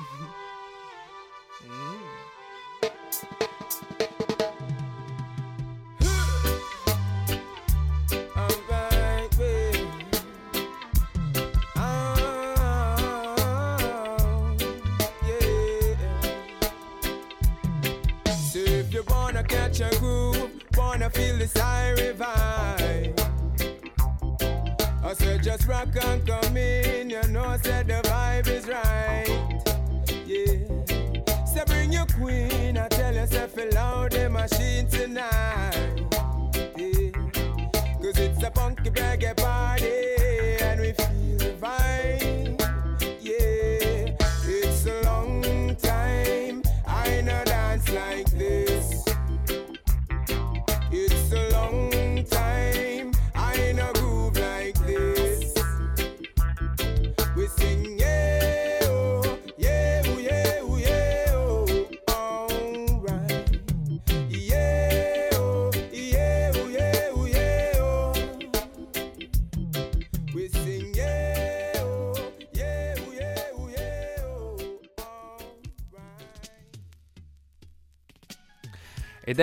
Mm-hmm.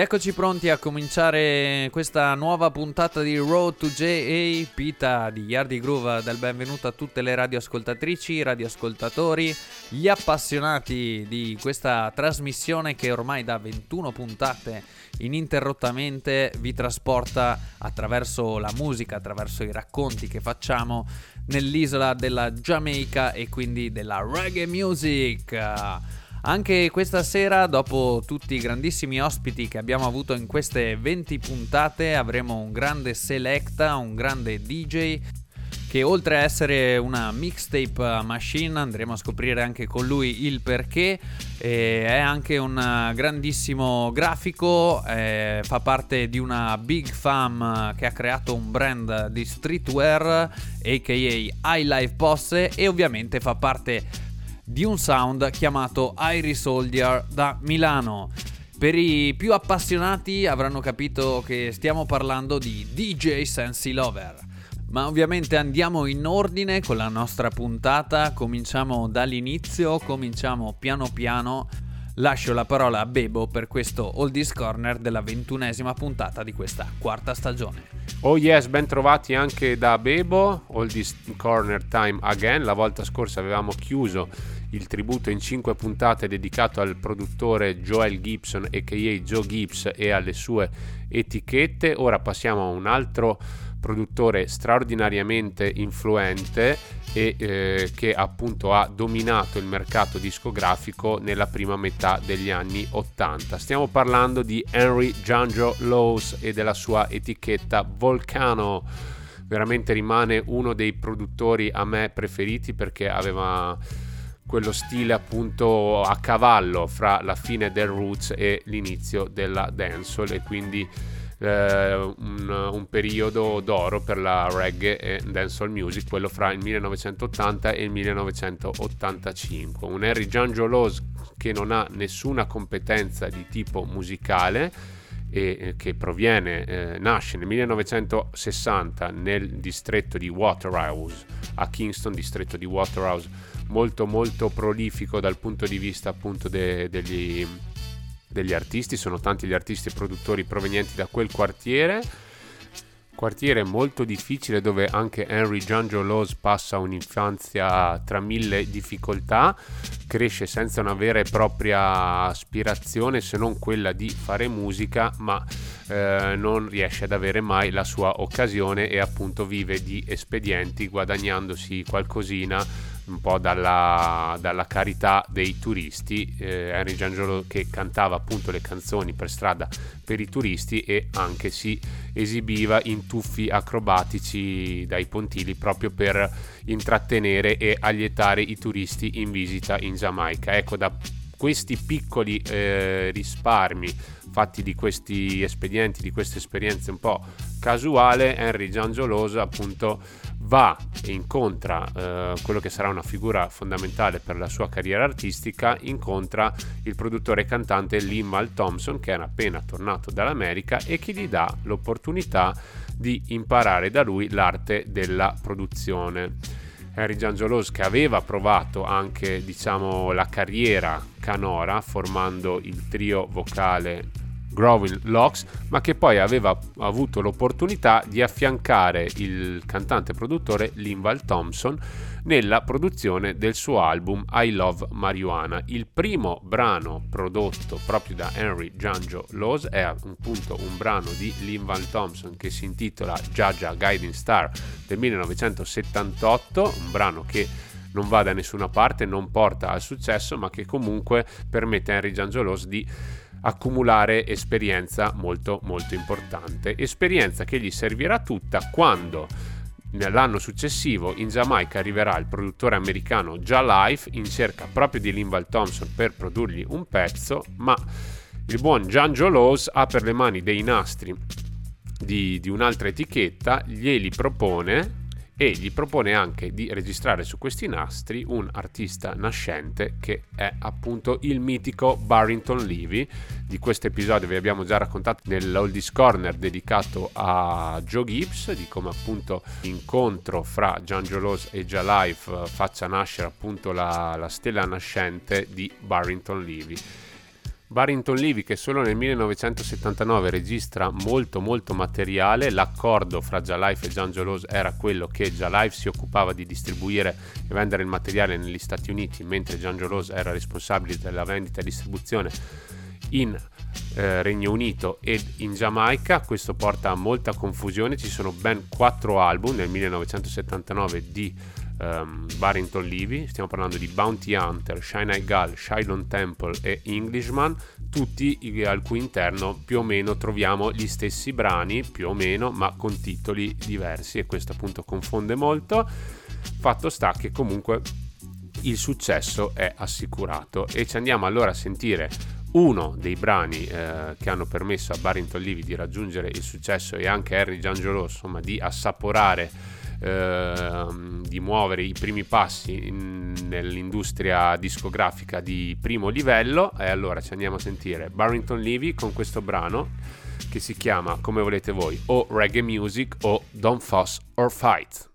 eccoci pronti a cominciare questa nuova puntata di Road to JA, Pita di Yardi Groove, del benvenuto a tutte le radioascoltatrici, radioascoltatori, gli appassionati di questa trasmissione che ormai da 21 puntate ininterrottamente vi trasporta attraverso la musica, attraverso i racconti che facciamo nell'isola della Jamaica e quindi della reggae music. Anche questa sera, dopo tutti i grandissimi ospiti che abbiamo avuto in queste 20 puntate, avremo un grande selecta, un grande DJ che oltre a essere una mixtape machine andremo a scoprire anche con lui il perché. È anche un grandissimo grafico eh, fa parte di una big fam che ha creato un brand di streetwear aka iLife Posse e ovviamente fa parte di un sound chiamato Iris Soldier da Milano. Per i più appassionati avranno capito che stiamo parlando di DJ Sensi Lover. Ma ovviamente andiamo in ordine con la nostra puntata, cominciamo dall'inizio, cominciamo piano piano. Lascio la parola a Bebo per questo Oldies Corner della ventunesima puntata di questa quarta stagione. Oh yes, ben trovati anche da Bebo, Oldies Corner Time Again. La volta scorsa avevamo chiuso il tributo in 5 puntate dedicato al produttore Joel Gibson aka Joe Gibbs e alle sue etichette. Ora passiamo a un altro produttore straordinariamente influente e eh, che appunto ha dominato il mercato discografico nella prima metà degli anni 80. Stiamo parlando di Henry Giangio Lowe's e della sua etichetta Volcano. Veramente rimane uno dei produttori a me preferiti perché aveva quello stile appunto a cavallo fra la fine del roots e l'inizio della dancehall e quindi eh, un, un, periodo d'oro per la reggae e dancehall music, quello fra il 1980 e il 1985. Un Harry Giangio Lowe's che non ha nessuna competenza di tipo musicale e che proviene, eh, nasce nel 1960 nel distretto di Waterhouse a Kingston, distretto di Waterhouse molto molto prolifico dal punto di vista appunto de- degli, degli artisti, sono tanti gli artisti e produttori provenienti da quel quartiere. Quartiere molto difficile dove anche Henry Giangio Laws passa un'infanzia tra mille difficoltà, cresce senza una vera e propria aspirazione se non quella di fare musica, ma eh, non riesce ad avere mai la sua occasione e appunto vive di espedienti guadagnandosi qualcosina un po' dalla, dalla carità dei turisti. Eh, Henry Giangiolo che cantava appunto le canzoni per strada per i turisti e anche si esibiva in tuffi acrobatici dai pontili proprio per intrattenere e allietare i turisti in visita in Giamaica. Ecco, da questi piccoli eh, risparmi fatti di questi espedienti, di queste esperienze un po' casuale, Henry Giangiolosa appunto va e incontra eh, quello che sarà una figura fondamentale per la sua carriera artistica, incontra il produttore e cantante Limal Thompson che era appena tornato dall'America e che gli dà l'opportunità di imparare da lui l'arte della produzione. Henry Giangiolos che aveva provato anche diciamo la carriera canora formando il trio vocale Growing Locks, ma che poi aveva avuto l'opportunità di affiancare il cantante produttore Linval Thompson nella produzione del suo album I Love Marijuana. Il primo brano prodotto proprio da Henry Giangio Laws è appunto un brano di Linval Thompson che si intitola Jaja Guiding Star del 1978, un brano che non va da nessuna parte, non porta al successo, ma che comunque permette a Henry Giangiolos di accumulare esperienza molto molto importante, esperienza che gli servirà tutta quando Nell'anno successivo in Giamaica arriverà il produttore americano Ja Life in cerca proprio di Linval Thompson per produrgli un pezzo, ma il buon Gian Laws ha per le mani dei nastri di, di un'altra etichetta, glieli propone e gli propone anche di registrare su questi nastri un artista nascente che è appunto il mitico Barrington Levy. Di questo episodio vi abbiamo già raccontato nell'Oldies Corner dedicato a Joe Gibbs, di come appunto l'incontro fra Gian Jolos e Ja Life faccia nascere appunto la, la stella nascente di Barrington Levy. Barrington Levy che solo nel 1979 registra molto molto materiale, l'accordo fra Jalife e Gian Gelos era quello che Jalife si occupava di distribuire e vendere il materiale negli Stati Uniti, mentre Gian Gelos era responsabile della vendita e distribuzione in eh, Regno Unito ed in Giamaica. Questo porta a molta confusione, ci sono ben quattro album nel 1979 di um, Barrington Levy, stiamo parlando di Bounty Hunter, Shine Gull, Shylon Temple e Englishman, tutti al cui interno più o meno troviamo gli stessi brani, più o meno, ma con titoli diversi e questo appunto confonde molto. Fatto sta che comunque il successo è assicurato e ci andiamo allora a sentire uno dei brani eh, che hanno permesso a Barrington Levy di raggiungere il successo e anche a Harry Giangiolo insomma di assaporare Ehm, di muovere i primi passi in, nell'industria discografica di primo livello. E allora ci andiamo a sentire Barrington Levy con questo brano che si chiama come volete voi o reggae music o don't fuss or fight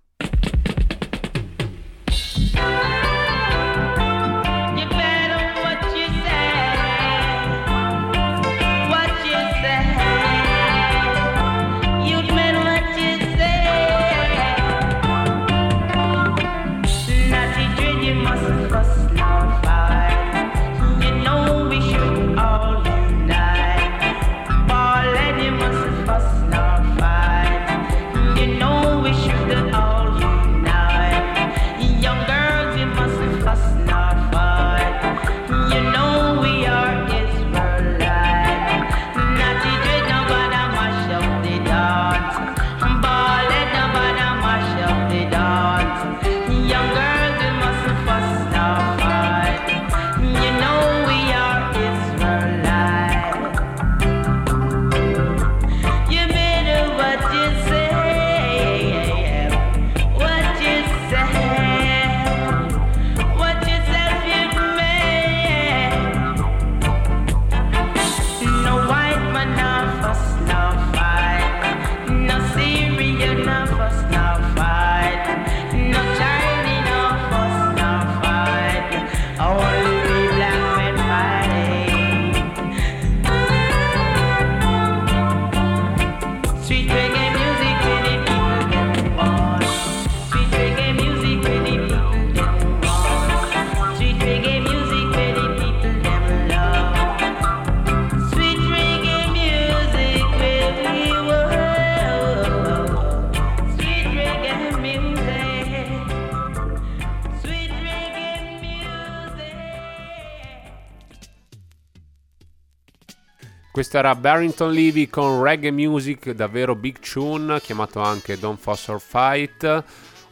Questo era Barrington Levy con reggae music, davvero big tune, chiamato anche Don't Fuss or Fight.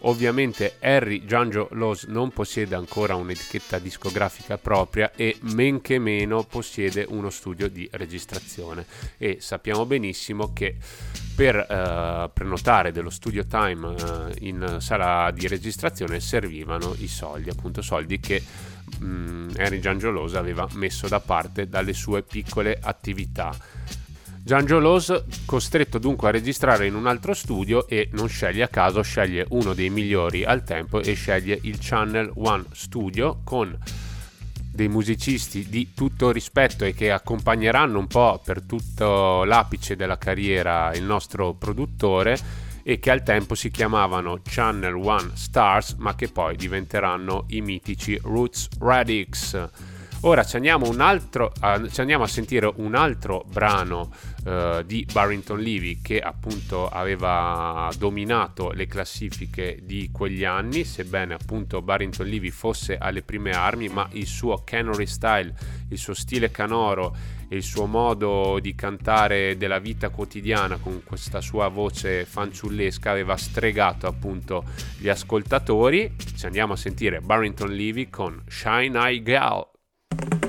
Ovviamente Harry Giangio Laws non possiede ancora un'etichetta discografica propria e men che meno possiede uno studio di registrazione e sappiamo benissimo che per uh, prenotare dello studio time uh, in sala di registrazione servivano i soldi, appunto soldi che mh, mm, Henry Giangiolosa aveva messo da parte dalle sue piccole attività. Giangio Laws costretto dunque a registrare in un altro studio e non sceglie a caso, sceglie uno dei migliori al tempo e sceglie il Channel One Studio con dei musicisti di tutto rispetto e che accompagneranno un po' per tutto l'apice della carriera il nostro produttore e che al tempo si chiamavano Channel One Stars ma che poi diventeranno i mitici Roots Radix. Ora ci andiamo, altro, uh, ci andiamo, a sentire un altro brano uh, di Barrington Levy che appunto aveva dominato le classifiche di quegli anni, sebbene appunto Barrington Levy fosse alle prime armi, ma il suo canary style, il suo stile canoro e il suo modo di cantare della vita quotidiana con questa sua voce fanciullesca aveva stregato appunto gli ascoltatori. Ci andiamo a sentire Barrington Levy con Shine Eye Gal. E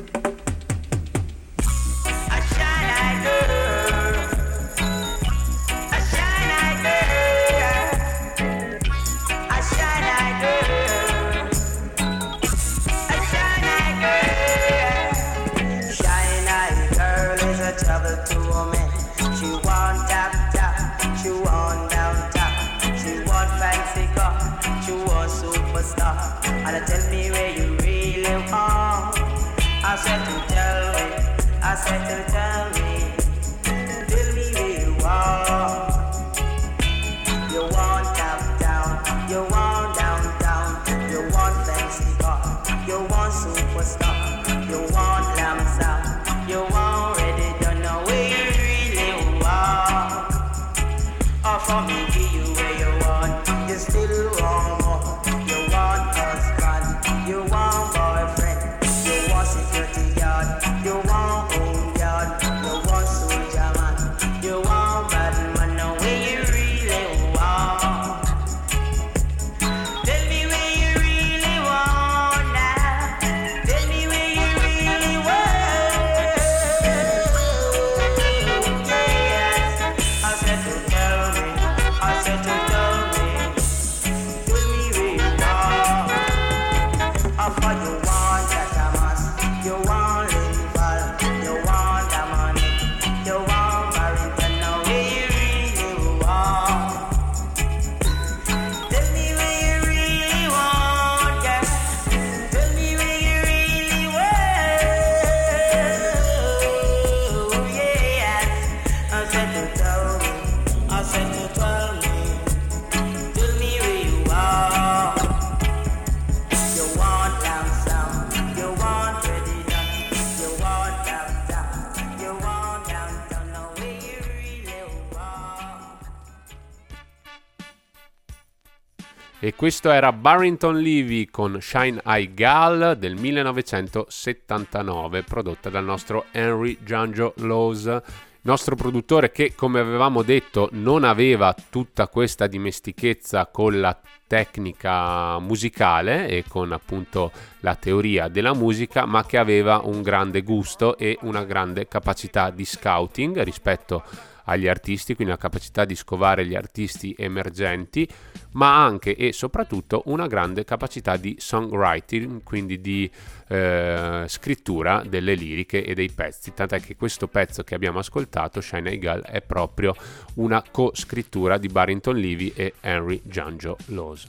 questo era Barrington Levy con Shine Eye Gal del 1979, prodotta dal nostro Henry Giangio Laws, nostro produttore che, come avevamo detto, non aveva tutta questa dimestichezza con la tecnica musicale e con appunto la teoria della musica, ma che aveva un grande gusto e una grande capacità di scouting rispetto a agli artisti, quindi la capacità di scovare gli artisti emergenti, ma anche e soprattutto una grande capacità di songwriting, quindi di eh, scrittura delle liriche e dei pezzi, tant'è che questo pezzo che abbiamo ascoltato, Shine Eagle, è proprio una co-scrittura di Barrington Levy e Henry Giangio Laws.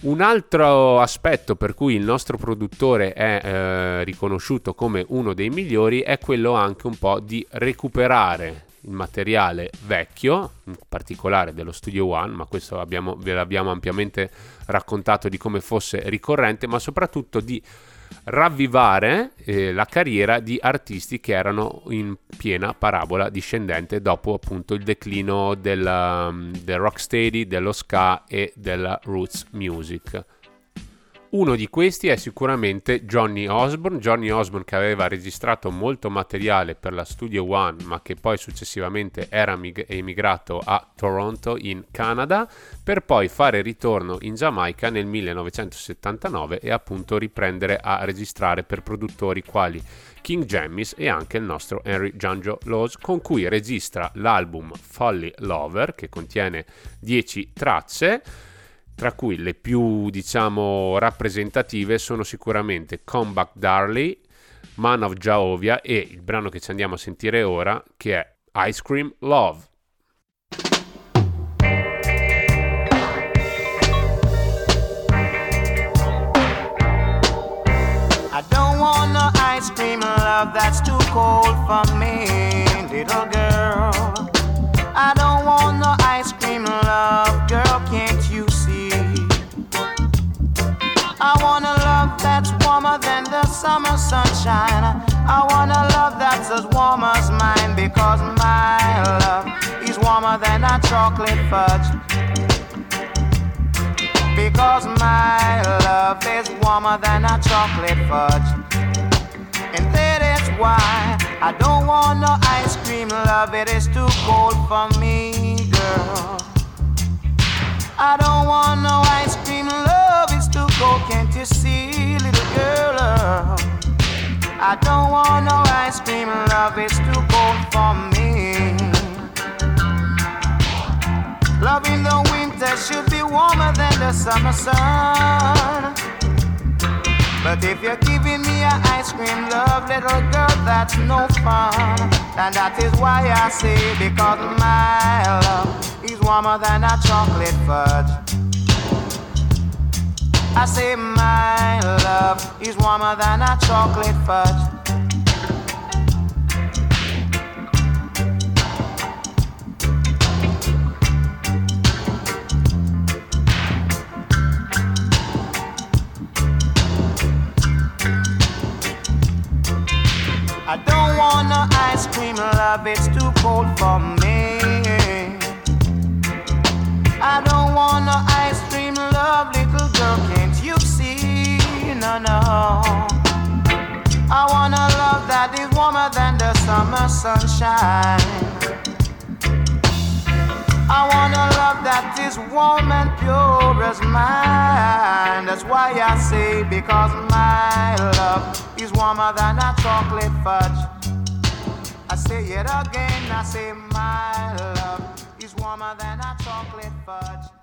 Un altro aspetto per cui il nostro produttore è eh, riconosciuto come uno dei migliori è quello anche un po' di recuperare il materiale vecchio, in particolare dello Studio One, ma questo abbiamo, ve l'abbiamo ampiamente raccontato di come fosse ricorrente, ma soprattutto di ravvivare eh, la carriera di artisti che erano in piena parabola discendente dopo appunto il declino del, del rocksteady, dello ska e della roots music. Uno di questi è sicuramente Johnny Osborne, Johnny Osborne che aveva registrato molto materiale per la Studio One ma che poi successivamente era mig- emigrato a Toronto in Canada per poi fare ritorno in Giamaica nel 1979 e appunto riprendere a registrare per produttori quali King Jammis e anche il nostro Henry Giangio Laws con cui registra l'album Folly Lover che contiene 10 tracce tra cui le più diciamo rappresentative sono sicuramente Comeback Darley, Man of Jaovia e il brano che ci andiamo a sentire ora che è Ice Cream Love. I don't want ice cream love that's too cold for me, little girl. I don't want no ice cream summer sunshine. I want a love that's as warm as mine because my love is warmer than a chocolate fudge. Because my love is warmer than a chocolate fudge. And that is why I don't want no ice cream love, it is too cold for me, girl. I don't want no ice cream cold, can't you see, little girl? Uh, I don't want no ice cream love, it's too cold for me. Love in the winter should be warmer than the summer sun. But if you're giving me an ice cream love, little girl, that's no fun. And that is why I say, because my love is warmer than a chocolate fudge. I say my love is warmer than a chocolate fudge. I don't want no ice cream love, it's too cold for me. I don't want no girl, can't you see? No, no. I want a love that is warmer than the summer sunshine. I want a love that is warm and pure as mine. That's why I say, because my love is warmer than a chocolate fudge. I say it again, I say my love is warmer than a chocolate fudge.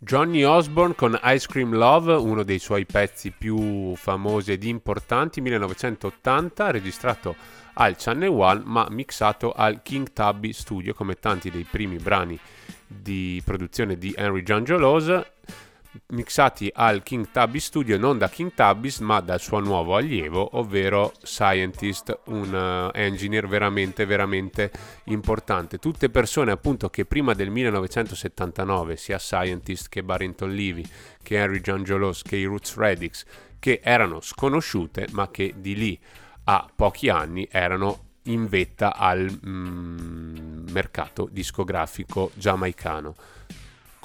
Johnny Osborne con Ice Cream Love, uno dei suoi pezzi più famosi ed importanti, 1980, registrato al Channel One ma mixato al King Tubby Studio come tanti dei primi brani di produzione di Henry Giangelos mixati al King Tubby Studio non da King Tubbies ma dal suo nuovo allievo ovvero Scientist un uh, engineer veramente veramente importante tutte persone appunto che prima del 1979 sia Scientist che Barrington Levy che Henry Giangelos che i Roots Reddix che erano sconosciute ma che di lì a pochi anni erano in vetta al mm, mercato discografico giamaicano.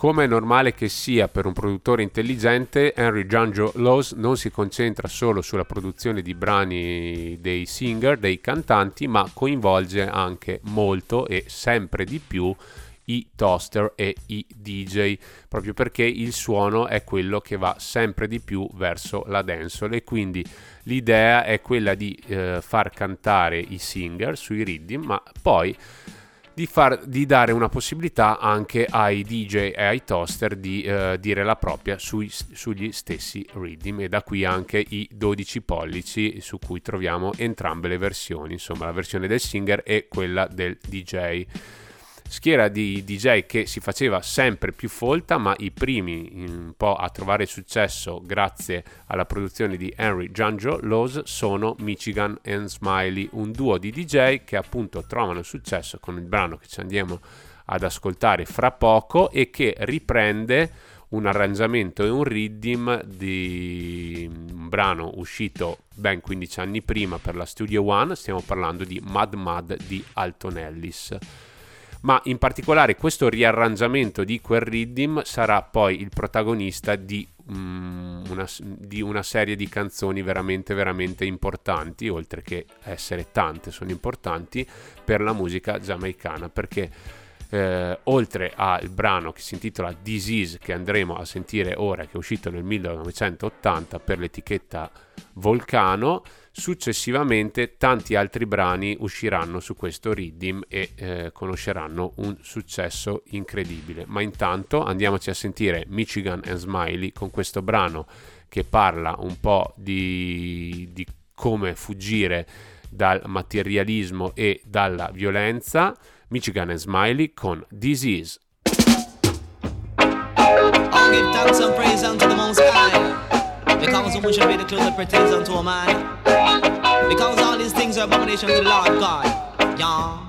Come è normale che sia per un produttore intelligente, Henry Janjo Laws non si concentra solo sulla produzione di brani dei singer, dei cantanti, ma coinvolge anche molto e sempre di più i toaster e i DJ, proprio perché il suono è quello che va sempre di più verso la dancehall e quindi l'idea è quella di eh, far cantare i singer sui rhythm, ma poi di, far, di, dare una possibilità anche ai DJ e ai toaster di eh, dire la propria sui, sugli stessi rhythm. E da qui anche i 12 pollici su cui troviamo entrambe le versioni, insomma la versione del singer e quella del DJ schiera di DJ che si faceva sempre più folta, ma i primi un po' a trovare successo grazie alla produzione di Henry Giangio Laws sono Michigan and Smiley, un duo di DJ che appunto trovano successo con il brano che ci andiamo ad ascoltare fra poco e che riprende un arrangiamento e un rhythm di un brano uscito ben 15 anni prima per la Studio One, stiamo parlando di Mad Mad di Alton Ellis ma in particolare questo riarrangiamento di quel rhythm sarà poi il protagonista di, um, una, di una serie di canzoni veramente veramente importanti, oltre che essere tante sono importanti per la musica giamaicana, perché eh, oltre al brano che si intitola Disease che andremo a sentire ora, che è uscito nel 1980 per l'etichetta Volcano, Successivamente tanti altri brani usciranno su questo Riddim e eh, conosceranno un successo incredibile. Ma intanto andiamoci a sentire Michigan and Smiley con questo brano che parla un po' di, di come fuggire dal materialismo e dalla violenza. Michigan e Smiley con Disease. I'll give and because who shall be the clue that pertains unto a man? Because all these things are abomination to the Lord God. Yeah.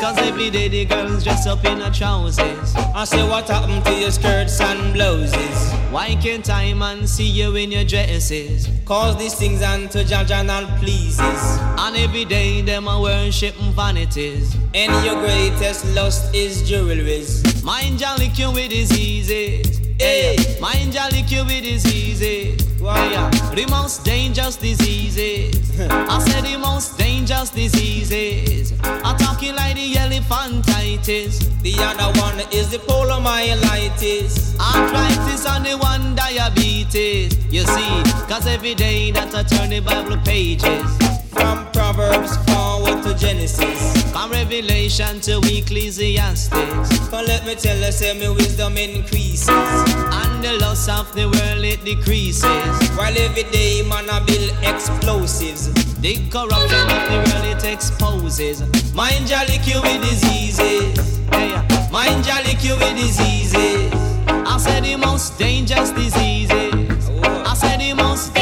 Cause every day the girls dress up in her trousers. I say, what happened to your skirts and blouses? Why can't I man see you in your dresses? Cause these things unto Jaja and pleases. And every day them a worship vanities. And your greatest lust is jewelries. Mind jolly cure with diseases. Hey, mind jolly cure with diseases. Why? Yeah. The most dangerous diseases. I said the most dangerous diseases. I'm talking like the elephantitis. The other one is the polomyelitis. Arthritis and the one diabetes. You see, cause every day that I turn the Bible pages. From Proverbs forward to Genesis. From Revelation to Ecclesiastes. But let me tell you, say my wisdom increases. And the loss of the world it decreases. While every day man I build explosives. The corruption of the world it exposes. Mind jolly cure with diseases. Hey, mind jolly cure with diseases. I said the most dangerous diseases. I said the most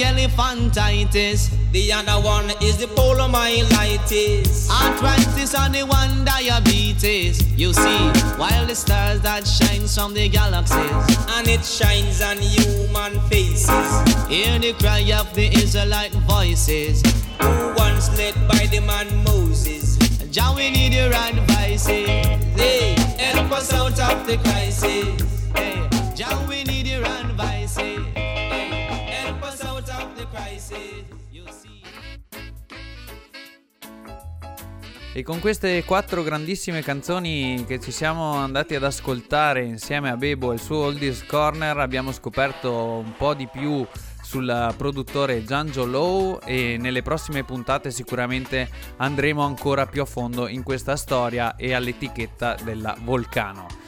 elephantitis. The other one is the polomyelitis. Arthritis and the one diabetes. You see, while the stars that shines from the galaxies, and it shines on human faces. Hear the cry of the Israelite voices, who once led by the man Moses. Jah, we need your advices. Hey, help us out of the crisis. Hey, Jah, we need E con queste quattro grandissime canzoni che ci siamo andati ad ascoltare insieme a Bebo e il suo Oldies Corner abbiamo scoperto un po' di più sul produttore Giangio Low e nelle prossime puntate sicuramente andremo ancora più a fondo in questa storia e all'etichetta della Volcano.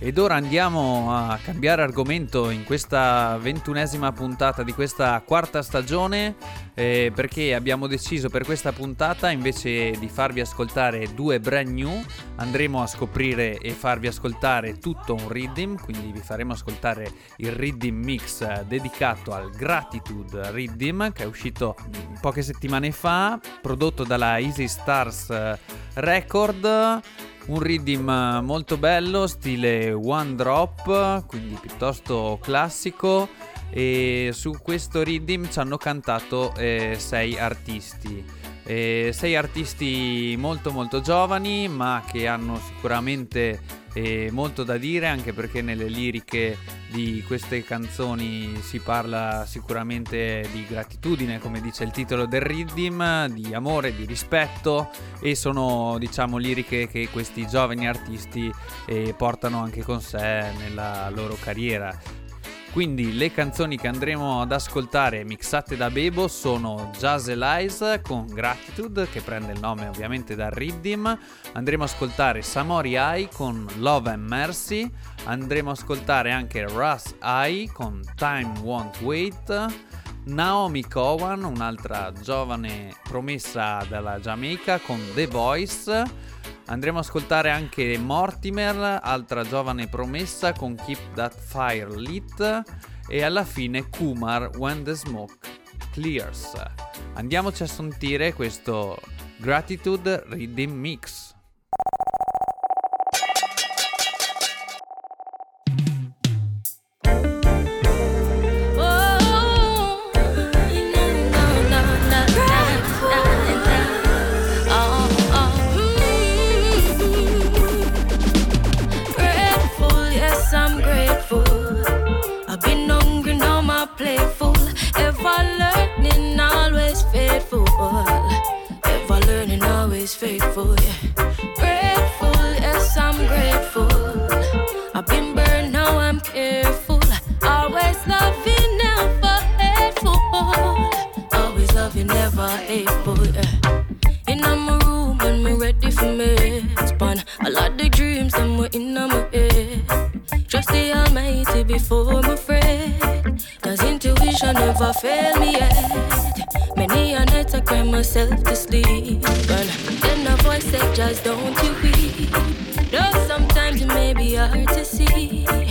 Ed ora andiamo a cambiare argomento in questa ventunesima puntata di questa quarta stagione eh, perché abbiamo deciso per questa puntata invece di farvi ascoltare due brand new andremo a scoprire e farvi ascoltare tutto un rhythm quindi vi faremo ascoltare il rhythm mix dedicato al Gratitude Rhythm che è uscito poche settimane fa prodotto dalla Easy Stars eh, Record un rhythm molto bello, stile one drop, quindi piuttosto classico. E su questo rhythm ci hanno cantato eh, sei artisti. Eh, sei artisti molto molto giovani, ma che hanno sicuramente eh, molto da dire, anche perché nelle liriche di queste canzoni si parla sicuramente di gratitudine, come dice il titolo del rhythm, di amore, di rispetto e sono diciamo liriche che questi giovani artisti eh, portano anche con sé nella loro carriera. Quindi le canzoni che andremo ad ascoltare mixate da Bebo sono Jazz Elise con Gratitude che prende il nome ovviamente dal Rhythm, andremo ad ascoltare Samori Ai con Love and Mercy, andremo ad ascoltare anche Russ Ai con Time Won't Wait, Naomi Cowan, un'altra giovane promessa dalla Giamaica con The Voice, Andremo ad ascoltare anche Mortimer, altra giovane promessa con Keep That Fire Lit e alla fine Kumar When the Smoke Clears. Andiamoci a sentire questo Gratitude Rhythm Mix. always faithful. Yeah. Grateful, yes, I'm grateful. I've been burned, now I'm careful. Always loving, never hateful. Always loving, never hateful. Yeah. In my room and me ready for me. Spun a lot of dreams and were in my head. Trust the Almighty before my friend. Cause intuition never failed me yet. Many a night I cry myself to sleep. And a voice that just don't you weep. Though sometimes it may be hard to see.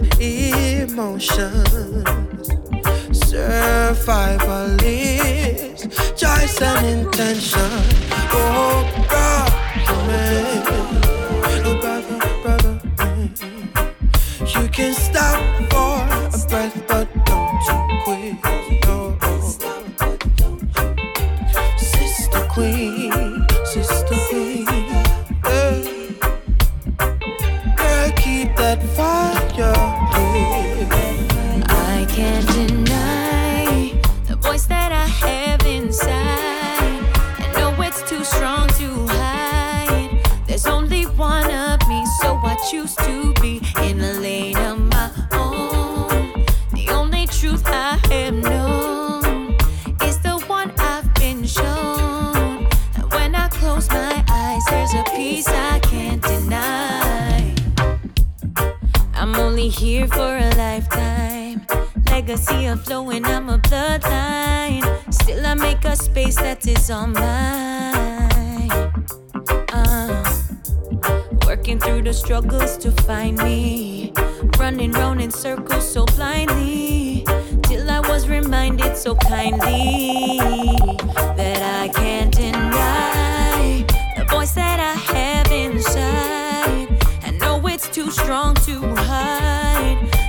with emotions. Survival is choice and intention.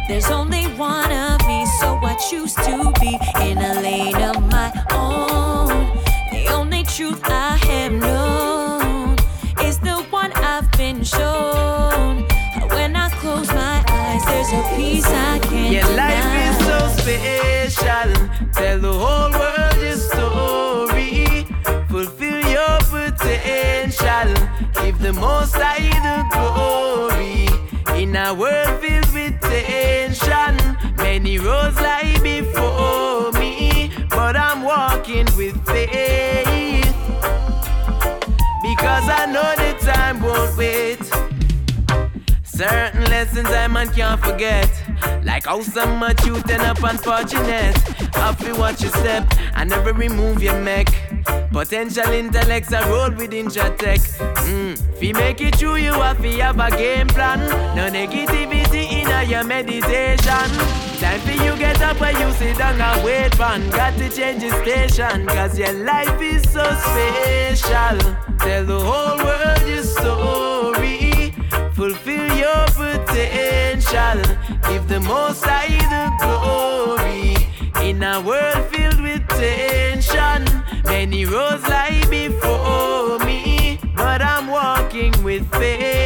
There's only one of me, so I choose to be in a lane of my Certain lessons I man can't forget. Like how so much you turn up unfortunate. feel watch your step and never remove your neck. Potential intellects are within with intratech. Mm. Fi make it through, you have to have a game plan. No negativity in your meditation. Time for you get up where you sit down and wait, man. Got to change the station, cause your life is so special. Tell the whole world your story. Fulfill your potential. Give the most high the glory. In a world filled with tension, many roads lie before me. But I'm walking with faith.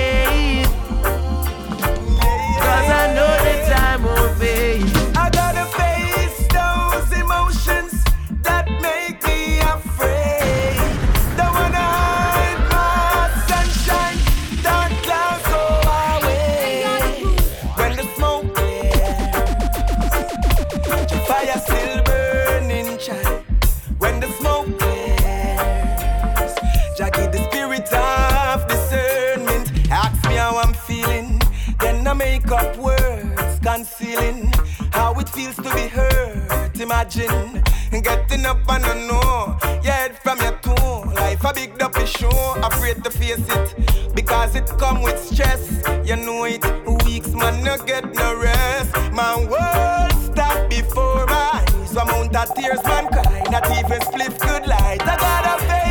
Make up words, concealing how it feels to be hurt. Imagine getting up and I know your head from your toe. Life a big up show, afraid to face it because it come with stress. You know it, weeks man no get no rest. My world stop before my eyes. Amount of tears man cry, not even spliff good light. I gotta face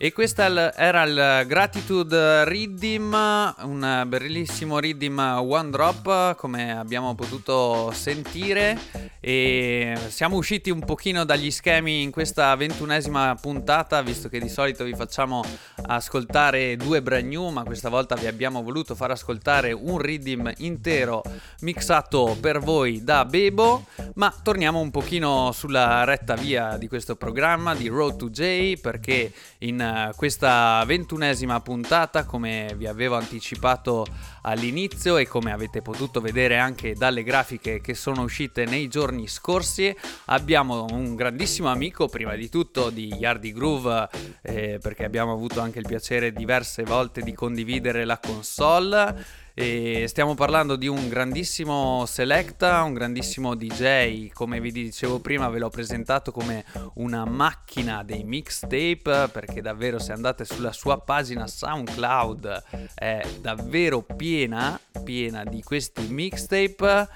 E questo era il Gratitude Riddim, un bellissimo Riddim One Drop come abbiamo potuto sentire. E siamo usciti un pochino dagli schemi in questa ventunesima puntata visto che di solito vi facciamo ascoltare due brand new ma questa volta vi abbiamo voluto far ascoltare un Riddim intero mixato per voi da Bebo. Ma torniamo un pochino sulla retta via di questo programma di Road to J perché in eh, questa ventunesima puntata, come vi avevo anticipato all'inizio e come avete potuto vedere anche dalle grafiche che sono uscite nei giorni scorsi, abbiamo un grandissimo amico, prima di tutto di Yardi Groove, eh, perché abbiamo avuto anche il piacere diverse volte di condividere la console. E stiamo parlando di un grandissimo selecta, un grandissimo DJ, come vi dicevo prima ve l'ho presentato come una macchina dei mixtape perché davvero se andate sulla sua pagina SoundCloud è davvero piena, piena di questi mixtape.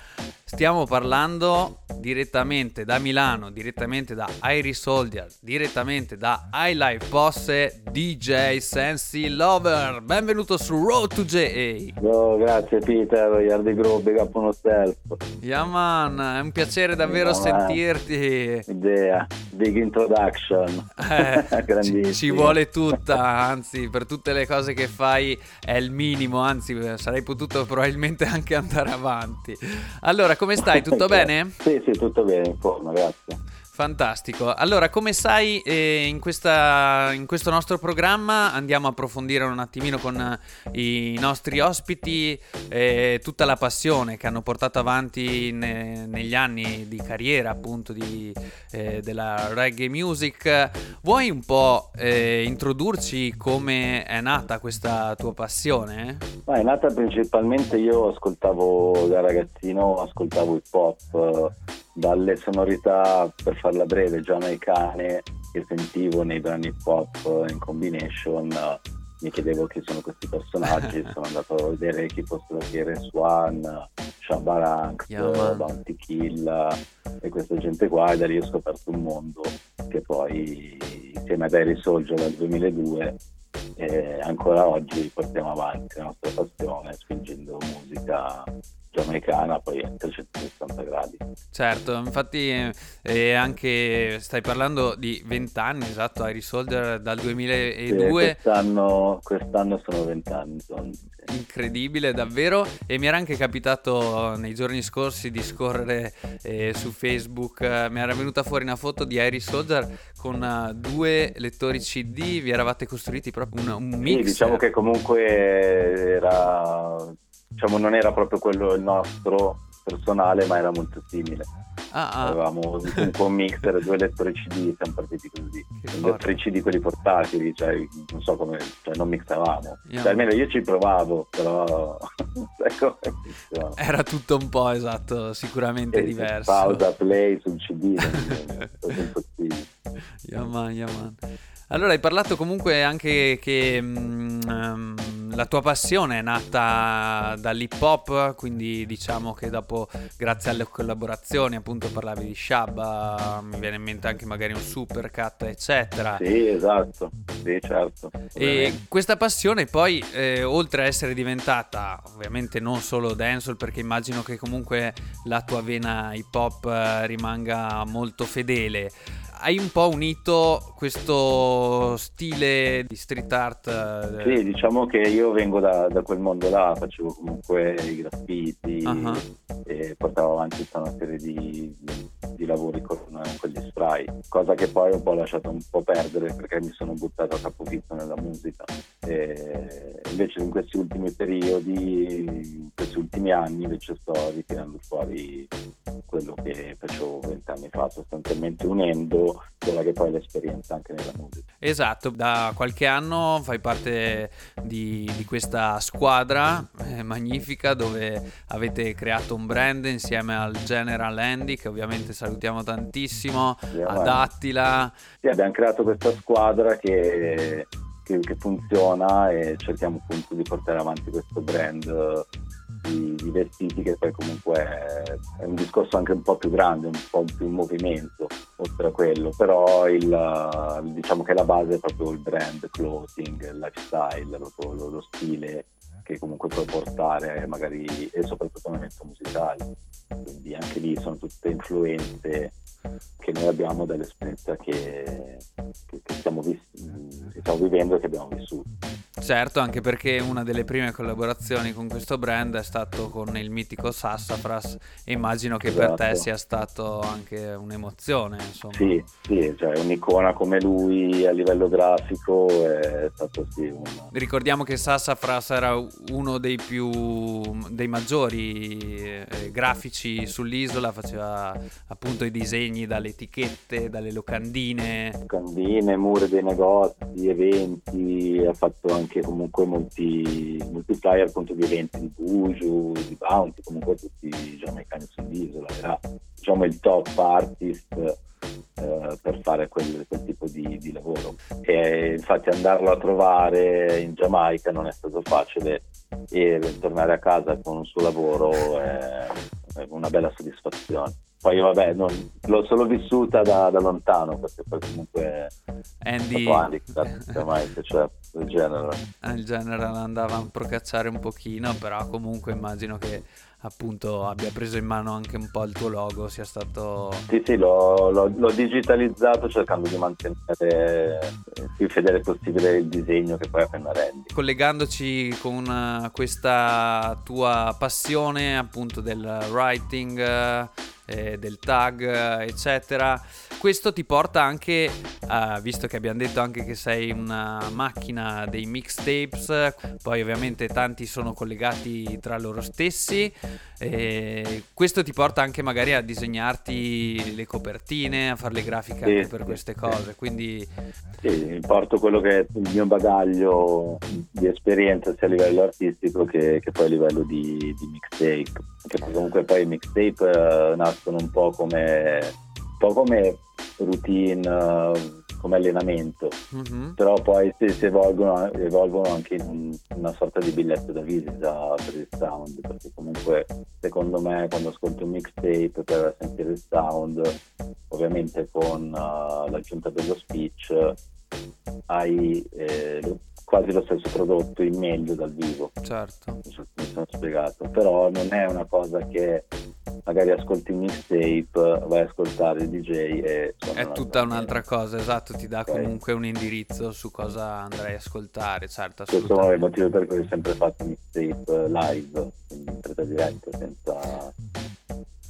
Stiamo parlando direttamente da Milano, direttamente da Iris Soldier, direttamente da iLife Posse, DJ Sensi Lover. Benvenuto su Road to JA. Oh, grazie Peter, Yardi Group, big up uno stealth. Yeah man, è un piacere davvero Yeah, sentirti. Idea, big introduction. Eh, ci, Grandissimo. ci vuole tutta, anzi per tutte le cose che fai è il minimo, anzi sarei potuto probabilmente anche andare avanti. Allora, come stai? Tutto bene? Sì, sì, tutto bene, in forma, grazie. Fantastico. Allora, come sai, eh, in, questa- in questo nostro programma andiamo a approfondire un attimino con eh, i nostri ospiti eh, tutta la passione che hanno portato avanti ne- negli anni di carriera, appunto, di, eh, della reggae music. Vuoi un po' eh, introdurci come è nata questa tua passione? Ma è nata principalmente io ascoltavo da ragazzino, ascoltavo hip hop, dalle sonorità, per farla breve, giamaicane che sentivo nei brani hip hop eh, in combination. eh, mi chiedevo chi sono questi personaggi, sono andato a vedere chi fossero KRS One, Shabba Ranks, Yeah. Bounty Kill eh, e questa gente qua e da lì ho scoperto un mondo che poi insieme ad Harry Soldier dal 2002 e ancora oggi portiamo avanti la nostra passione spingendo musica giamaicana poi a 360 gradi. Certo, infatti eh, anche stai parlando di 20 anni, esatto, Iris Soldier dal 2002. Sì, quest'anno, quest'anno sono 20 anni. Sono, incredibile davvero e mi era anche capitato nei giorni scorsi di scorrere eh, su Facebook eh, mi era venuta fuori una foto di Iris Soldier con uh, due lettori CD vi eravate costruiti proprio un, un mix sì, diciamo che comunque era diciamo non era proprio quello il nostro personale ma era molto simile Ah, ah. Avevamo un po' un mixer, due lettori CD, siamo partiti così. Lettori CD quelli portatili, cioè non so come, cioè non mixavamo. Yeah. Cioè, almeno io ci provavo, però ecco, era tutto un po' esatto, sicuramente e diverso. Pausa, play sul CD, non è impossibile. Yaman, Yaman. Allora hai parlato comunque anche che um, la tua passione è nata dall'hip hop, quindi diciamo che dopo, grazie alle collaborazioni, appunto parlavi di Shabba, mi viene in mente anche magari un Supercat, eccetera. Sì, esatto, sì, certo. E questa passione poi, eh, oltre a essere diventata ovviamente non solo dancehall, perché immagino che comunque la tua vena hip hop eh, rimanga molto fedele, hai un po' unito questo stile di street art. Eh, sì, diciamo che io vengo da, da quel mondo là, facevo comunque i graffiti uh-huh. e portavo avanti tutta una serie di, di lavori con, con, gli spray, cosa che poi un po' ho lasciato un po' perdere perché mi sono buttato a capofitto nella musica. E invece in questi ultimi periodi, in questi ultimi anni invece sto ritirando fuori quello che facevo vent'anni fa, sostanzialmente unendo quella che poi è l'esperienza anche nella musica. Esatto, da qualche anno fai parte di, di questa squadra eh, magnifica dove avete creato un brand insieme al General Andy che ovviamente salutiamo tantissimo, sì, ad Attila. Sì, abbiamo creato questa squadra che, che, che funziona e cerchiamo appunto di portare avanti questo brand di, di, vestiti che poi comunque è, un discorso anche un po' più grande, un po' più in movimento oltre a quello, però il, diciamo che la base è proprio il brand, clothing, il lifestyle, lo, lo, lo stile che comunque puoi portare magari e soprattutto nel momento musicale. Quindi anche lì sono tutte influenze che noi abbiamo dall'esperienza che, che, che, stiamo, vis- che stiamo vivendo e che abbiamo vissuto Certo, anche perché una delle prime collaborazioni con questo brand è stato con il mitico Sassafras e immagino che esatto. per te esatto. sia stato anche un'emozione. Insomma. Sì, sì, cioè un'icona come lui a livello grafico è stato sì. Un... Ricordiamo che Sassafras era uno dei più dei maggiori eh, grafici sull'isola, faceva appunto i disegni dalle etichette, dalle locandine. Locandine, mura dei negozi, eventi, ha fatto anche comunque molti, flyer appunto di eventi di Buju, di Bounty, comunque tutti i giamaicani sull'isola, era diciamo il top artist eh, per fare quel, quel tipo di, di, lavoro. E infatti andarlo a trovare in Giamaica non è stato facile e tornare a casa con un suo lavoro è una bella soddisfazione. Poi vabbè, non, l'ho solo vissuta da, da, lontano perché poi comunque Andy Giamaica, cioè il genere. Il genere andava a procacciare un pochino, però comunque immagino che appunto abbia preso in mano anche un po' il tuo logo, sia stato... Sì, sì, l'ho, l'ho, l'ho digitalizzato cercando di mantenere il più fedele possibile il disegno che poi appena rendi. Collegandoci con uh, questa tua passione appunto del writing eh, del tag, eccetera. Questo ti porta anche, uh, visto che abbiamo detto anche che sei una macchina dei mixtapes, poi ovviamente tanti sono collegati tra loro stessi, questo ti porta anche magari a disegnarti le copertine, a fare le grafiche sì, anche per queste cose. Quindi... Sì, porto quello che è il mio bagaglio di esperienza sia a livello artistico che, che poi a livello di, di mixtape. Perché comunque poi i mixtape uh, nascono un po' come, po come routine. Uh, come allenamento, mm-hmm. però poi si, si evolvono, evolvono, anche in un, una sorta di biglietto da visita per il sound, perché comunque secondo me quando ascolto un mixtape per sentire il sound, ovviamente con uh, l'aggiunta dello speech, hai, eh, quasi lo stesso prodotto in meglio dal vivo. Certo. Mi sono spiegato, però non è una cosa che magari ascolti mixtape, vai a ascoltare il DJ e... È tutta un'altra cosa. esatto, ti dà Ok. comunque un indirizzo su cosa andrai a ascoltare, certo, Questo è il motivo per cui ho sempre fatto mixtape live, quindi in diretta, senza...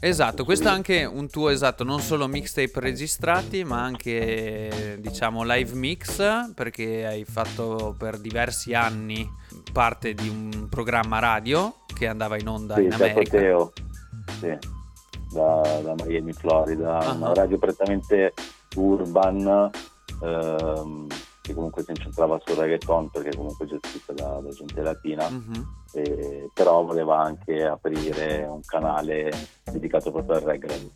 Esatto, questo è anche un tuo esatto, non solo mixtape registrati, ma anche diciamo live mix, perché hai fatto per diversi anni parte di un programma radio che andava in onda Sì, in America. Teo, sì, da, da Miami, Florida, Ah. una radio prettamente urban ehm, che comunque si incentrava sul reggaeton perché comunque gestita da, da gente latina, Mhm. e- però voleva anche aprire un canale dedicato proprio al reggae.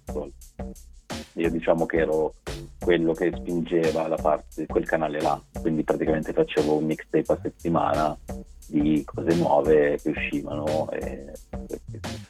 Io diciamo che ero quello che spingeva la parte di quel canale là, quindi praticamente facevo un mixtape a settimana di cose nuove che uscivano e,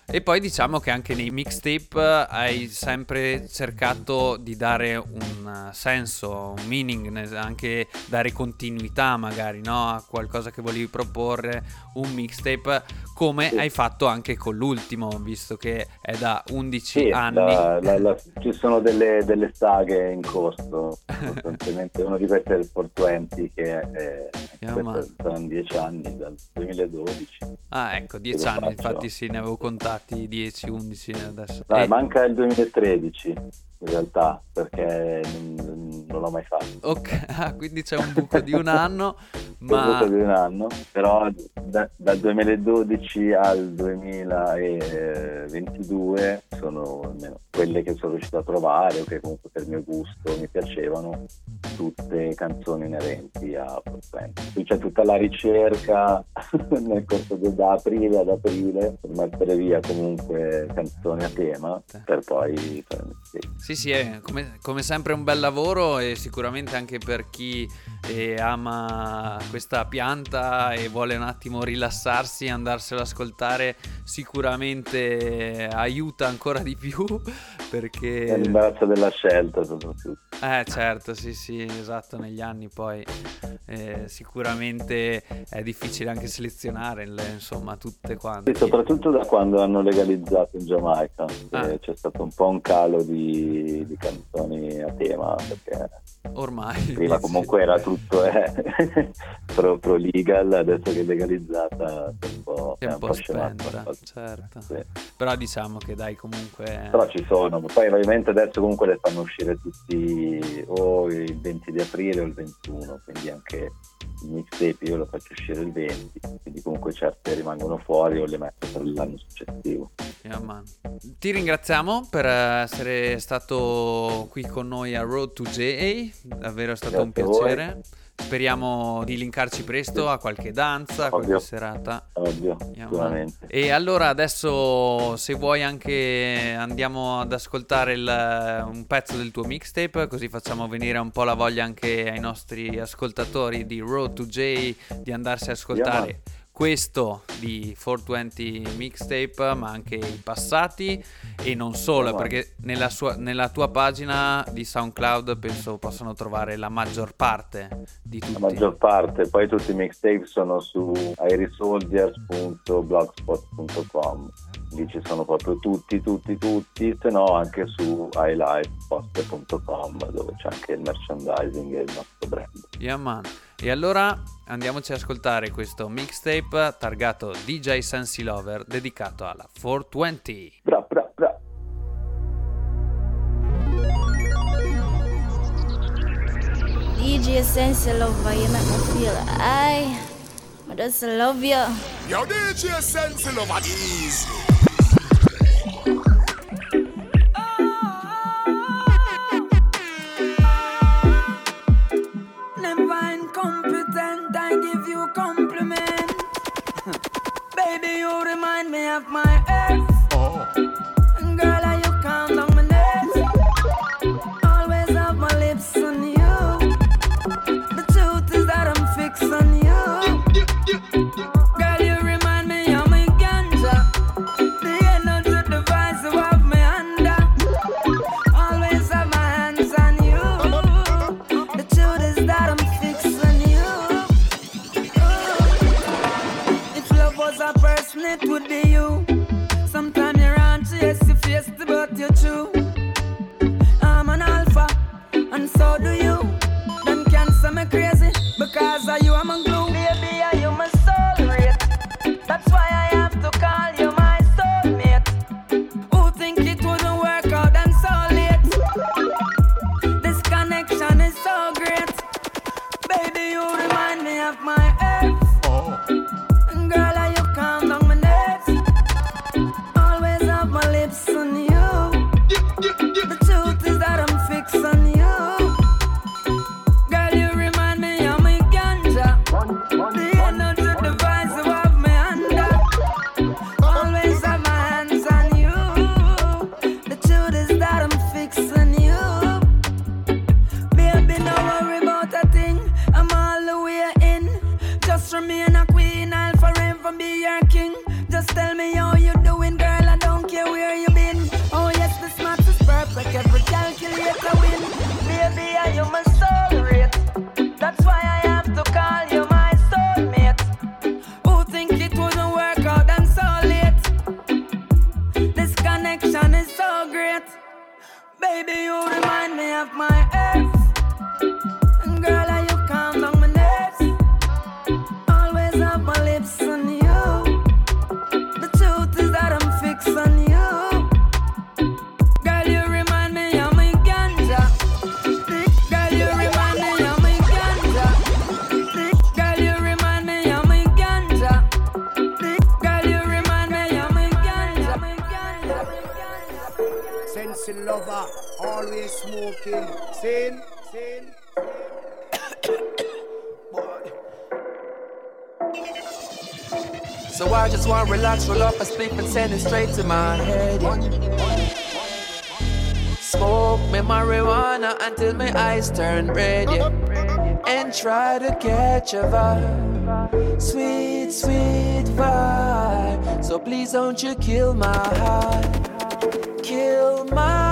E poi diciamo che anche nei mixtape hai sempre cercato di dare un eh, senso, un meaning, anche dare continuità magari no? a qualcosa che volevi proporre, un mixtape, come Sì. hai fatto anche con l'ultimo, visto che è da 11 Sì, anni. la- la- la- ci sono delle, delle saghe in corso, sostanzialmente uno di questi è il 420 che è, saranno 10 anni, dal 2012. Ah, ecco, 10 lo anni, faccio. infatti sì, ne avevo contati 10, 11 adesso. Dai, Eh, manca il 2013 in realtà, perché non, non l'ho mai fatto. Ok, ah, quindi c'è un buco di un anno, Ma... ma... di un anno, però da- dal 2012 al 2022 sono quelle che sono riuscito a trovare o che comunque per mio gusto mi piacevano, tutte canzoni inerenti a Fortnite. Qui c'è tutta la ricerca nel corso de- da aprile ad aprile per mettere via comunque canzoni a tema per poi mixtape. Sì, sì, è come, come sempre un bel lavoro e sicuramente anche per chi eh, ama questa pianta e vuole un attimo rilassarsi, andarselo ad ascoltare sicuramente aiuta ancora di più È perché... l'imbarazzo della scelta soprattutto. Eh certo, sì sì, esatto, negli anni poi eh, sicuramente è difficile anche selezionare, le- insomma, tutte quante. Sì, soprattutto da quando hanno legalizzato in Giamaica, Ah. c'è stato un po' un calo di, di canzoni a tema, perché Ormai. prima comunque era tutto eh, pro, pro legal, adesso che è legalizzata è un po', È un po' la spenta, certo. Sì. Però diciamo che dai comunque... Però ci sono, poi ovviamente adesso comunque le fanno uscire tutti o il 20 di aprile o il 21, quindi anche mixtape io lo faccio uscire il 20, quindi comunque certe rimangono fuori o le metto per l'anno successivo. Yeah. Ti ringraziamo per essere stato qui con noi a Road to JA, davvero è stato un Grazie a voi. Speriamo di linkarci presto a qualche danza, a qualche Ovvio. serata. Ovvio, sicuramente. E allora adesso se vuoi anche andiamo ad ascoltare il- un pezzo del tuo mixtape così facciamo venire un po' la voglia anche ai nostri ascoltatori di Road to J di andarsi a ascoltare Yeah, questo di 420 mixtape ma anche i passati e non solo perché nella, sua- nella tua pagina di SoundCloud penso possano trovare la maggior parte di tutti. La maggior parte, poi tutti i mixtape sono su airisoldiers.blogspot.com lì ci sono proprio tutti, tutti, tutti, se no anche su iLifeposter.com dove c'è anche il merchandising e il nostro brand. Yeah, man. E allora andiamoci ad ascoltare questo mixtape targato DJ Sensi Lover dedicato alla 420. Bra, bra, bra. DJ Sense Lover, you make me feel I, I just love you. Yo, DJ Sense Lover Easy. You compliment. Baby, you remind me of my ex. Oh. Girl, how lover, always smoking. Sin, sin. So I just want to relax, roll up a sleep and send it straight to my head. Smoke me marijuana until my eyes turn red, yeah. And try to catch a vibe. Sweet, sweet vibe. So please don't you kill my heart. Kill my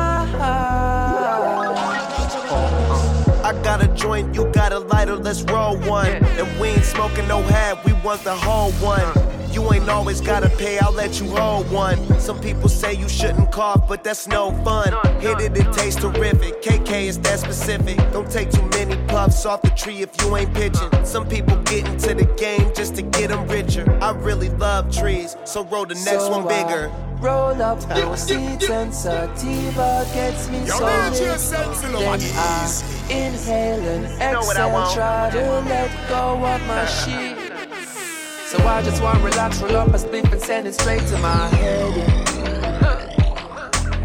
got a joint, you got a lighter, let's roll one. And we ain't smoking no half, we want the whole one. You ain't always gotta pay, I'll let you hold one. Some people say you shouldn't cough, but that's no fun. Hit it, it tastes terrific. KK is that specific. Don't take too many puffs off the tree if you ain't pitching. Some people get into the game just to get them richer. I really love trees, so roll the next So one bigger. I roll up those seeds and sativa gets me so man, lit. just sense it, love, Then I inhale and know what I exhale, try to let go of my shit. So I just want to relax, roll up a spliff and send it straight to my head.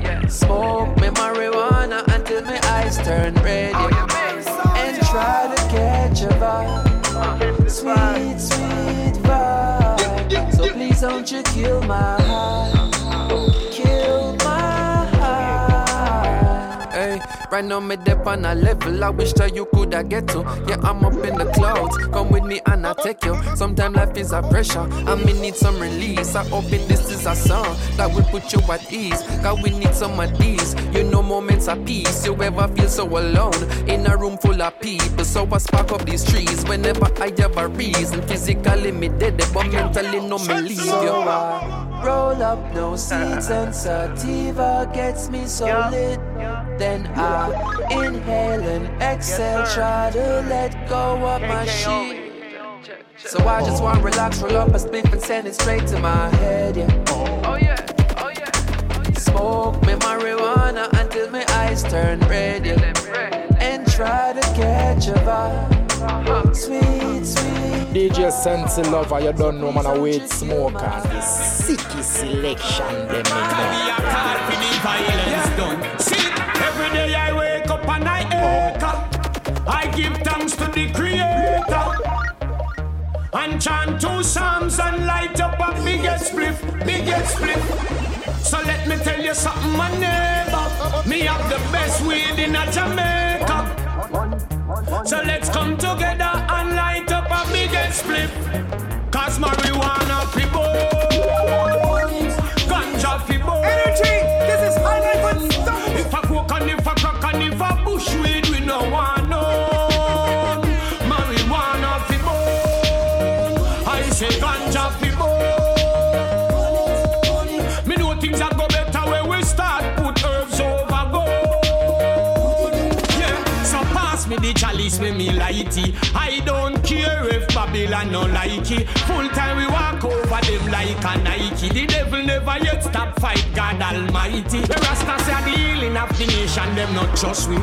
yeah. Smoke me marijuana until my eyes turn red. Oh, yeah. And try to catch a vibe. Sweet, sweet vibe. So please don't you kill my heart. Right now me dip on a level I wish that you coulda get to. Yeah, I'm up in the clouds. Come with me and I take you. Sometimes life is a pressure I me need some release. I hope it this is a song that will put you at ease. Cause we need some of these. You know moments of peace. You ever feel so alone in a room full of people? So I spark up these trees whenever I have a reason. Physically me dead, but mentally no me leave you. Roll up no seeds and sativa gets me so lit. Then I inhale and exhale, try to let go of my shit. So I just want to relax, roll up a spliff and send it straight to my head, yeah. Oh yeah, oh yeah. Smoke me marijuana until my eyes turn red, yeah. And try to catch a vibe. Sweet, sweet. DJ Sense Lover, you don't know man a weed smoke and the sicky selection them me know. violence give thanks to the Creator. And chant two psalms and light up a biggest spliff, biggest spliff. So let me tell you something, my neighbor. Me have the best weed in a Jamaica. So let's come together and light up a biggest spliff. Cause marijuana this way me it. I don't care if Babylon no like it. Full time we walk over them like a Nike. The devil never yet stop fight God Almighty. The Rastas are the healing of the nation, them not trust we.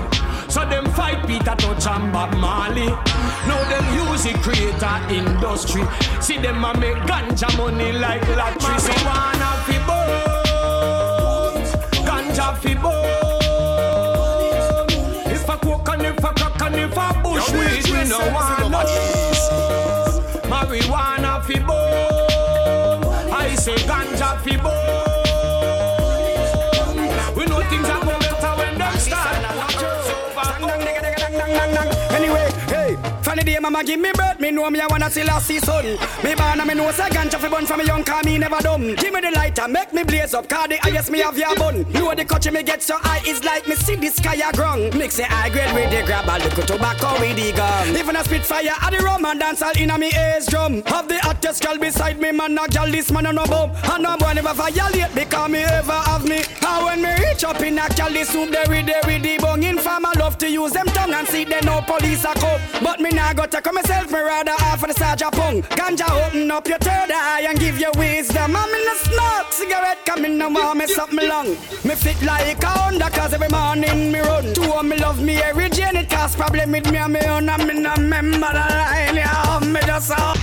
So them fight Peter Touch and Bob Marley. Now them use music creator industry. See them a make ganja money like lottery. So wanna fi bones, ganja fi bone. say man no Marijuana fi boom I say ganja fi boom day mama give me birth, me know me I wanna see last son. Me born and me know say ganja fi bun from a young car me never dumb. Give me the lighter, make me blaze up, car the highest me have your bun. Know the country me get so high is like me see the sky a grung. Mix it high grade with the grab a look tobacco with the gum. Even a spit fire at the rum and dance all in a me ace drum. Have the hottest girl beside me, man, a girl this man a no bum. And no boy never violate because me ever have me. And when me reach up in a the soup there with there with the bung. In farm, love to use them tongue and see they no police a come. But me nah go take myself, me rather half of the Sergeant Pong. Ganja open up your third eye and give you wisdom. I'm in a smoke, cigarette coming no more, me something long. Me fit like a Honda cause every morning me run. Two of me love me every day, and it cause problem with me and me own. And me no remember the line, yeah, me just uh.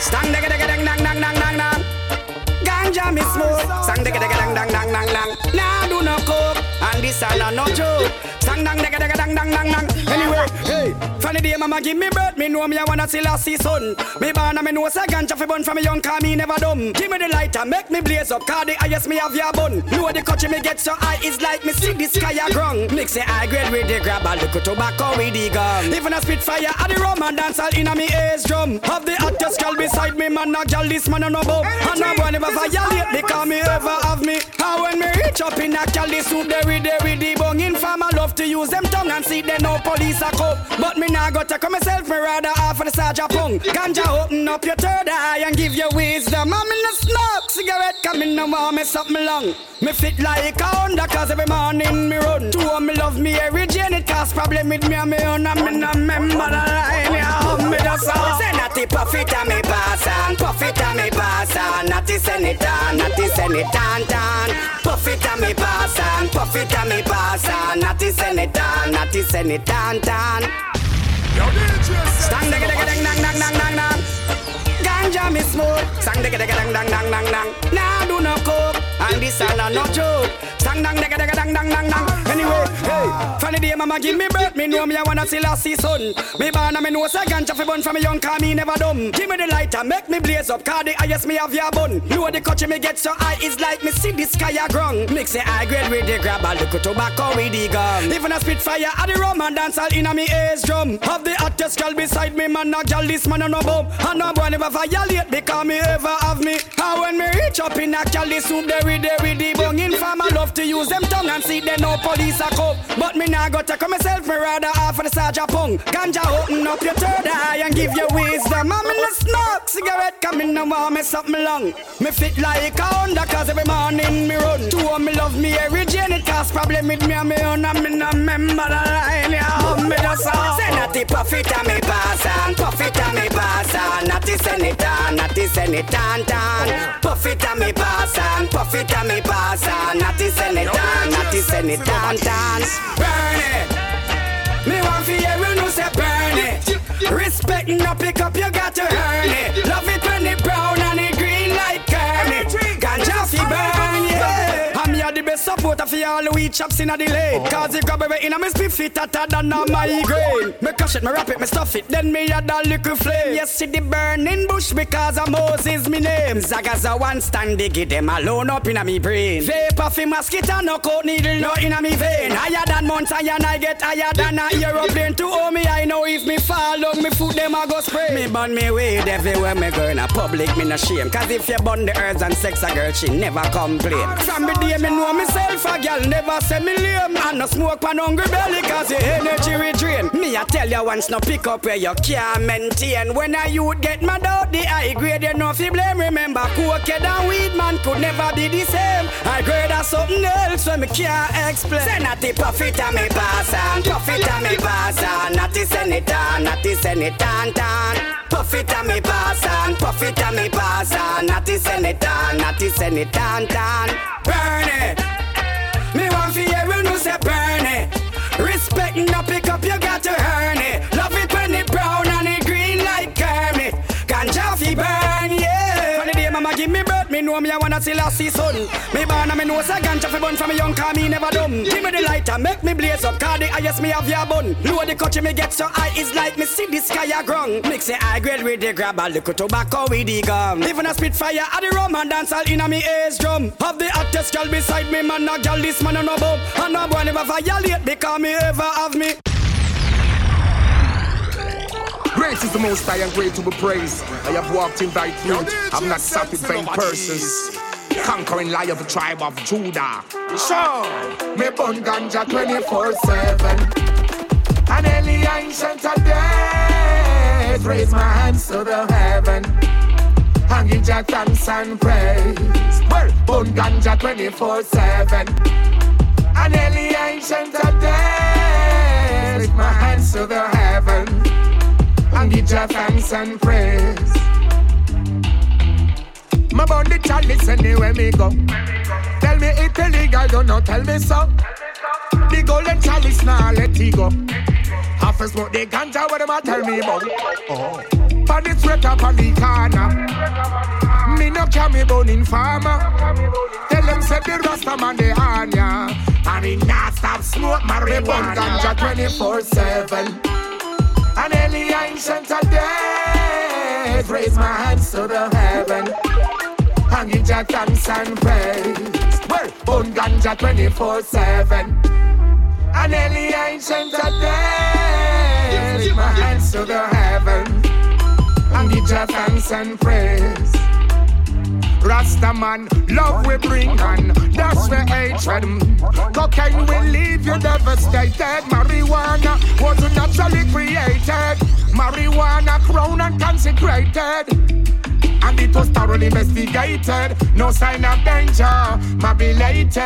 Stang digga digga dang dang dang dang dang dang. Ganja me smoke. Sang digga digga dang dang dang dang dang. Nah do no coke, and this a no no joke. Sang dang digga digga dang dang dang dang. Anyway, hey, funny day mama give me birth, me know me I wanna see last season. Me born and me know say ganja fi bun from a young car me never dumb. Give me the lighter, make me blaze up, car the highest me have your bun. Know the country me get so high is like me see the sky a grung. Mix it high grade with the grab a look tobacco with the gum. Even a spit fire at the rum and dance all in a me ace drum. Have the hottest girl beside me, man, a girl this man a no bum. And no boy never violate because me ever have me. How when me reach up in a girl the there with there with the bung. In farm I love to use them tongue and see they no police a come. But me nah go on myself, me rather half of the Sergeant Pong. Ganja open up your third eye and give you wisdom. I'm cigarette coming no more, me something long. Me fit like a Honda cause every morning me run. Two of me love me every and it cause problem with me and me own. And me no remember the line, yeah, me just saw. Say natty puff it and me pass on, puff it and me pass on. Natty send it on, natty send it on, on. Puff it and me pass on, puff it and me pass on. Natty send it on, natty send it on, on. Stand digga digga dang dang dang dang dang dang. Ganja me smoke, sang digga dang dang dang dang dang. Nah do no coke, and this a no joke. Sang dang digga digga dang dang dang dang. Anyway, hey, funny day mama give me birth, me know me I wanna see last season. Me born and me know say ganja fi bun from a young car me never dumb. Give me the lighter, make me blaze up, car the highest me have your bun. Know the country me get so high is like me see the sky a grung. Mix it high grade with the grab a look tobacco with the gum. Even a spit fire at the rum and dance all in a me ace drum. Have the hottest girl beside me, man, a girl this man a no bum. And no boy never violate because me ever have me. And when me reach up in a girl the soup there with there with the bung. In farm I love to use them tongue and see they no police a come. But me nah go take myself, me rather half of the Sergeant Pong. Ganja open up your third eye and give you wisdom. I'm in the smoke, cigarette coming no more, me something long. Me fit like a Honda cause every morning me run. Two of me love me every and it cause problem with me and me own. And me no remember the line, yeah, me just saw. Say natty puff it and me pass on, puff it and me pass on. Natty send it on, natty send it on, on. Puff it and me pass on, puff it and me pass on. Natty send it on, natty send it on, on. Burn it. Me want for you, no say burn it. Respect no pick up, you got to earn it. Love it when it brown here the best supporter for all the weed chops in the lane. Oh. Cause if grab away in a me spit fit hotter than a migraine. Me crush it, me wrap it, me stuff it, then me add a little flame. Yes, see the burning bush because of Moses me name. Zagaza one stand, they get them alone up in a me brain. Vapor fi mosquito, no coat needle, no in a me vein. Higher than Mount Zion, I get higher than a aeroplane. To owe me, I know if me fall down, me foot them a go spray. Me burn me weed everywhere me go in a public, me no shame. Cause if you burn the earth and sex a girl, she never complain. From the day me know myself, I girl never say me lame. And no smoke pan hungry belly cause your energy we drain. Me I tell you once no pick up where you can't maintain. When a youth get mad out the high grade, you know fi blame. Remember, cocaine and weed man could never be the same. I grade or something else when me can't explain. Say not the profit a me pass on, profit a me pass on. Not the senator, not the senator, tan. Profit a me pass on, profit a me pass on. Not the senator, not the senator, tan. Burn it. Respect no pick up, you got to earn it me know me I see sun. Me born and me know say ganja fi burn from me young, cause me never dumb. Give me the lighter, make me blaze up, cause the highest me have your bun. Load the country me get so high, it's like me see the sky a grung. Mix the high grade with the grab, a little tobacco with the gum. Even a spit fire at the rum and dance all in a me ace drum. Have the hottest girl beside me, man, a girl this man on no bum. And no boy never violate because me ever have me. Great is the most high and great to be praised. I have walked in thy truth. I'm not sat with vain persons. Conquering lion of the tribe of Judah. Sure, me bun ganja 24 7. And any ancient of days, raise my hands to the heaven. Hanging jack thanks and praise. Well, bun ganja 24 7. And any ancient of days, lift my hands to the heaven and give your thanks and praise. My body chalice anywhere me go. Tell me it illegal, don't not tell me so. The golden chalice now let it go. Half a smoke the ganja, what them a tell me about? Oh. Pan the sweat up on the corner. Me no carry bone in farmer. Tell them say the rasta man the anya. And he not stop smoke marijuana. ganja 24 7. And any ancient days, raise my hands to the heaven. And give your thanks and praise. Well, bone ganja 24 7. And any ancient days, my hands to the heavens. And give your thanks and praise. Rasta man, love we bring and that's where hatred. Cocaine will leave you devastated. Marijuana was naturally created. Marijuana crowned and consecrated. And it was thoroughly investigated. No sign of danger, mobulated.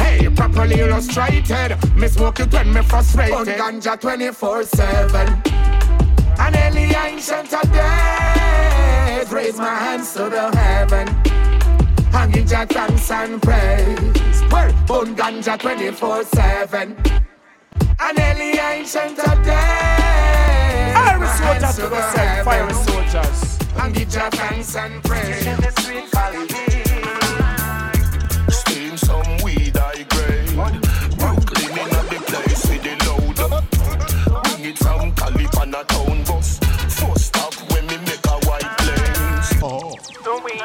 Hey, properly illustrated. Me smoke it when me frustrated. On ganja 24 7. And any ancient of days, raise my hands to the heaven. And give your thanks and praise. Well, bone ganja 24 7. And any ancient of days, my hands soldiers to the side, fire soldiers. And give your thanks and praise. Steam some weed I grade. Brooklyn in the place with the load. Bring it from California town bus. First stop when me make a white planes. Oh. No weed.